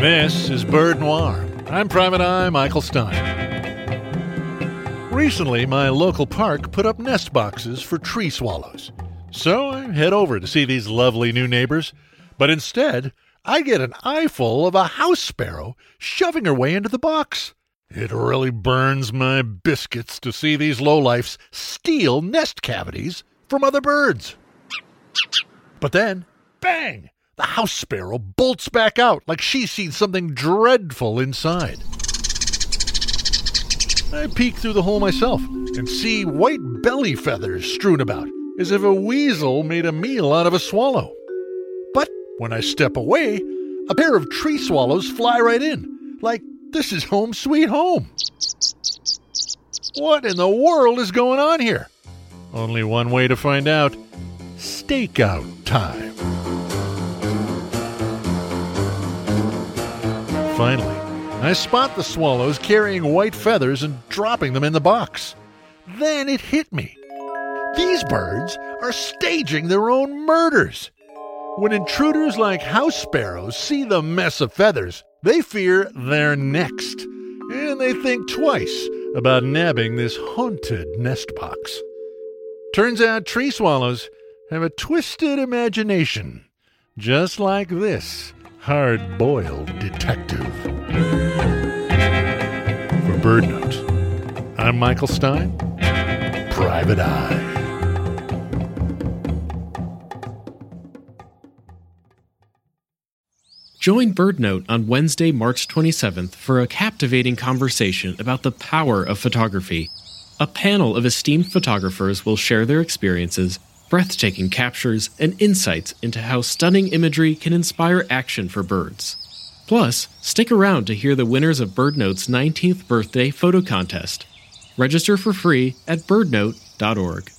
This is Bird Noir. I'm Private Eye Michael Stein. Recently, my local park put up nest boxes for tree swallows. So I head over to see these lovely new neighbors, but instead, I get an eyeful of a house sparrow shoving her way into the box. It really burns my biscuits to see these lowlifes steal nest cavities from other birds. But then, bang! The house sparrow bolts back out like she's seen something dreadful inside. I peek through the hole myself and see white belly feathers strewn about, as if a weasel made a meal out of a swallow. But when I step away, a pair of tree swallows fly right in, like this is home sweet home. What in the world is going on here? Only one way to find out stakeout time. Finally, I spot the swallows carrying white feathers and dropping them in the box. Then it hit me. These birds are staging their own murders. When intruders like house sparrows see the mess of feathers, they fear they're next, and they think twice about nabbing this haunted nest box. Turns out tree swallows have a twisted imagination, just like this hard boiled detective. For BirdNote, I'm Michael Stein, Private Eye. Join BirdNote on Wednesday, March 27th for a captivating conversation about the power of photography. A panel of esteemed photographers will share their experiences, breathtaking captures, and insights into how stunning imagery can inspire action for birds. Plus, stick around to hear the winners of BirdNote's 19th birthday photo contest. Register for free at birdnote.org.